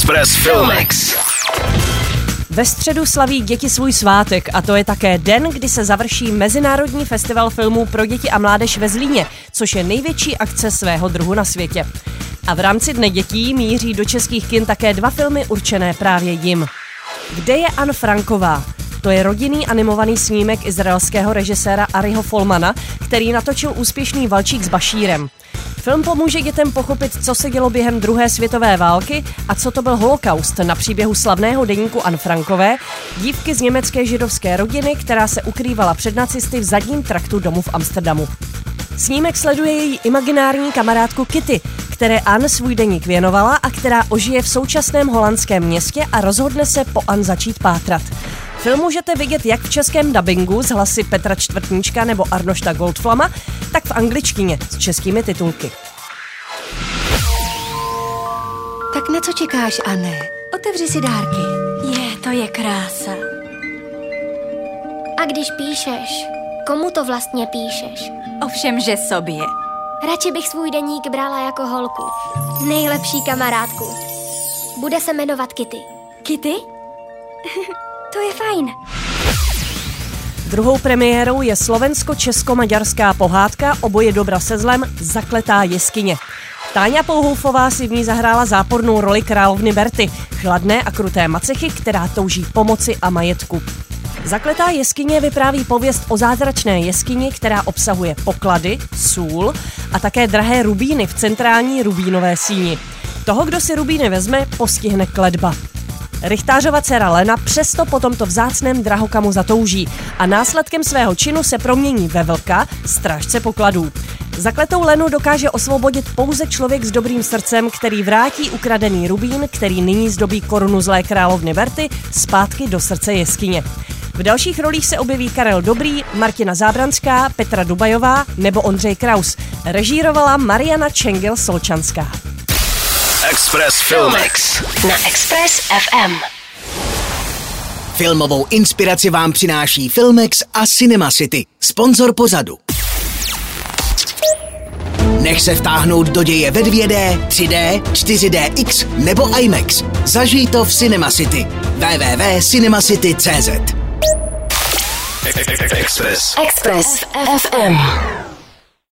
Express Filmex. Ve středu slaví děti svůj svátek a to je také den, kdy se završí Mezinárodní festival filmů pro děti a mládež ve Zlíně, což je největší akce svého druhu na světě. A v rámci Dne dětí míří do českých kin také dva filmy určené právě jim. Kde je Anne Franková? To je rodinný animovaný snímek izraelského režiséra Ariho Folmana, který natočil úspěšný Valčík s Bašírem. Film pomůže dětem pochopit, co se dělo během druhé světové války a co to byl holokaust na příběhu slavného deníku Anne Frankové, dívky z německé židovské rodiny, která se ukrývala před nacisty v zadním traktu domu v Amsterdamu. Snímek sleduje její imaginární kamarádku Kitty, které Anne svůj deník věnovala a která ožije v současném holandském městě a rozhodne se po Anne začít pátrat. Film můžete vidět jak v českém dabingu z hlasy Petra Čtvrtníčka nebo Arnošta Goldflama, tak v angličtině s českými titulky. Tak na co čekáš, Anne? Otevři si dárky. Je, to je krása. A když píšeš, komu to vlastně píšeš? Ovšem, že sobě. Radši bych svůj deník brala jako holku. Nejlepší kamarádku. Bude se jmenovat Kitty. Kitty? To je fajn. Druhou premiérou je slovensko-česko-maďarská pohádka Oboje dobra se zlem Zakletá jeskyně. Táňa Pouhoufová si v ní zahrála zápornou roli královny Berty, chladné a kruté macechy, která touží pomoci a majetku. Zakletá jeskyně vypráví pověst o zázračné jeskyni, která obsahuje poklady, sůl a také drahé rubíny v centrální rubínové síni. Toho, kdo si rubíny vezme, postihne kledba. Richtářova dcera Lena přesto po tomto vzácném drahokamu zatouží a následkem svého činu se promění ve vlka, strážce pokladů. Zakletou Lenu dokáže osvobodit pouze člověk s dobrým srdcem, který vrátí ukradený rubín, který nyní zdobí korunu zlé královny Berty, zpátky do srdce jeskyně. V dalších rolích se objeví Karel Dobrý, Martina Zábranská, Petra Dubajová nebo Ondřej Kraus. Režírovala Mariana Čengel-Solčanská. Express Filmex. Na Express FM. Filmovou inspiraci vám přináší Filmex a Cinema City, sponzor pořadu. Nech se vtáhnout do děje ve 2D, 3D, 4DX nebo IMAX. Zažij to v Cinema City. www.cinemacity.cz Express. Express FM.